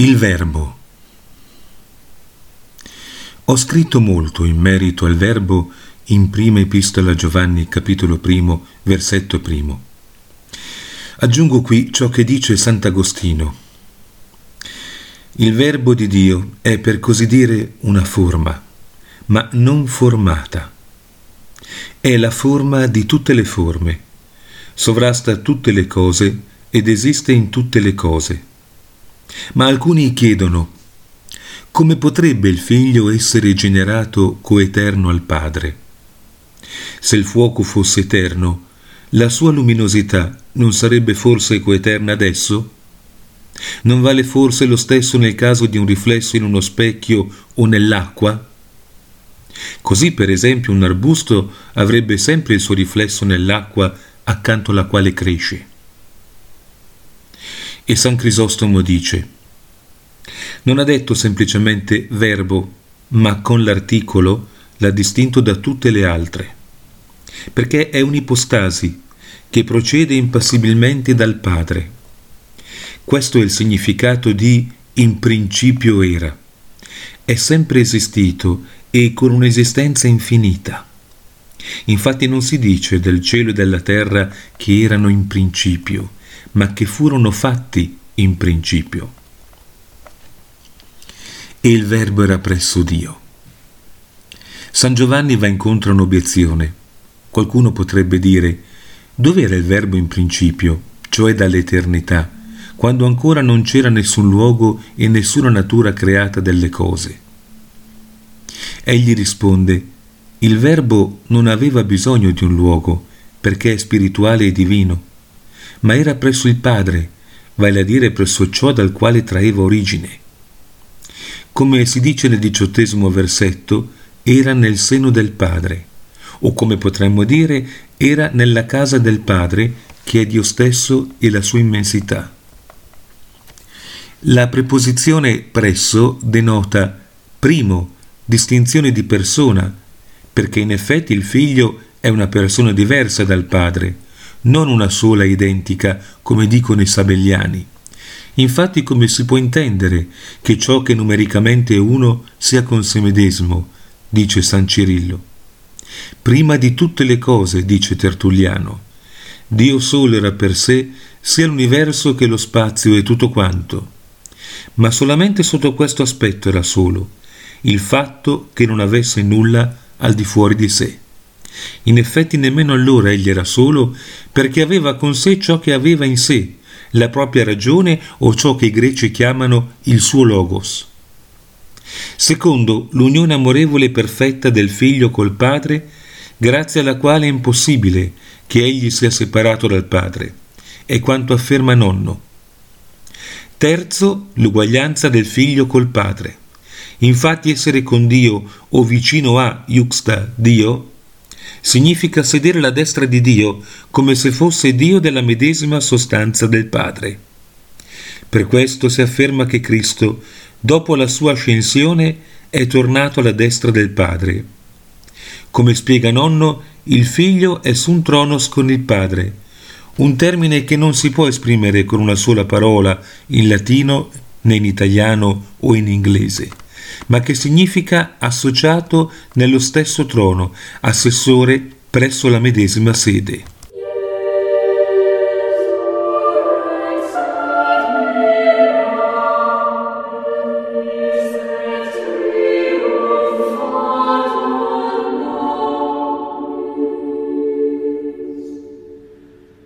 Il Verbo. Ho scritto molto in merito al Verbo in prima epistola Giovanni capitolo primo versetto primo. Aggiungo qui ciò che dice Sant'Agostino. Il Verbo di Dio è per così dire una forma, ma non formata. È la forma di tutte le forme, sovrasta tutte le cose ed esiste in tutte le cose ma alcuni chiedono come potrebbe il figlio essere generato coeterno al padre? Se il fuoco fosse eterno, la sua luminosità non sarebbe forse coeterna adesso? Non vale forse lo stesso nel caso di un riflesso in uno specchio o nell'acqua? Così, per esempio, un arbusto avrebbe sempre il suo riflesso nell'acqua accanto alla quale cresce. E San Crisostomo dice, non ha detto semplicemente verbo, ma con l'articolo l'ha distinto da tutte le altre, perché è un'ipostasi che procede impassibilmente dal Padre. Questo è il significato di in principio era. È sempre esistito e con un'esistenza infinita. Infatti non si dice del cielo e della terra che erano in principio, ma che furono fatti in principio. E il Verbo era presso Dio. San Giovanni va incontro a un'obiezione. Qualcuno potrebbe dire, dove era il Verbo in principio, cioè dall'eternità, quando ancora non c'era nessun luogo e nessuna natura creata delle cose? Egli risponde, il Verbo non aveva bisogno di un luogo, perché è spirituale e divino ma era presso il Padre, vale a dire presso ciò dal quale traeva origine. Come si dice nel diciottesimo versetto, era nel seno del Padre, o come potremmo dire, era nella casa del Padre, che è Dio stesso e la sua immensità. La preposizione presso denota primo, distinzione di persona, perché in effetti il figlio è una persona diversa dal padre, non una sola identica, come dicono i sabelliani. Infatti come si può intendere che ciò che numericamente è uno sia con sé medesimo, dice San Cirillo. Prima di tutte le cose, dice Tertulliano, Dio solo era per sé sia l'universo che lo spazio e tutto quanto. Ma solamente sotto questo aspetto era solo, il fatto che non avesse nulla al di fuori di sé. In effetti nemmeno allora egli era solo, perché aveva con sé ciò che aveva in sé, la propria ragione o ciò che i greci chiamano il suo logos. Secondo, l'unione amorevole e perfetta del figlio col padre, grazie alla quale è impossibile che egli sia separato dal padre, è quanto afferma nonno. Terzo, l'uguaglianza del figlio col padre. Infatti essere con Dio o vicino a Yuxta Dio significa sedere alla destra di Dio come se fosse Dio della medesima sostanza del Padre. Per questo si afferma che Cristo, dopo la sua ascensione, è tornato alla destra del Padre. Come spiega nonno, il figlio è su un trono con il Padre, un termine che non si può esprimere con una sola parola in latino né in italiano o in inglese ma che significa associato nello stesso trono, assessore presso la medesima sede.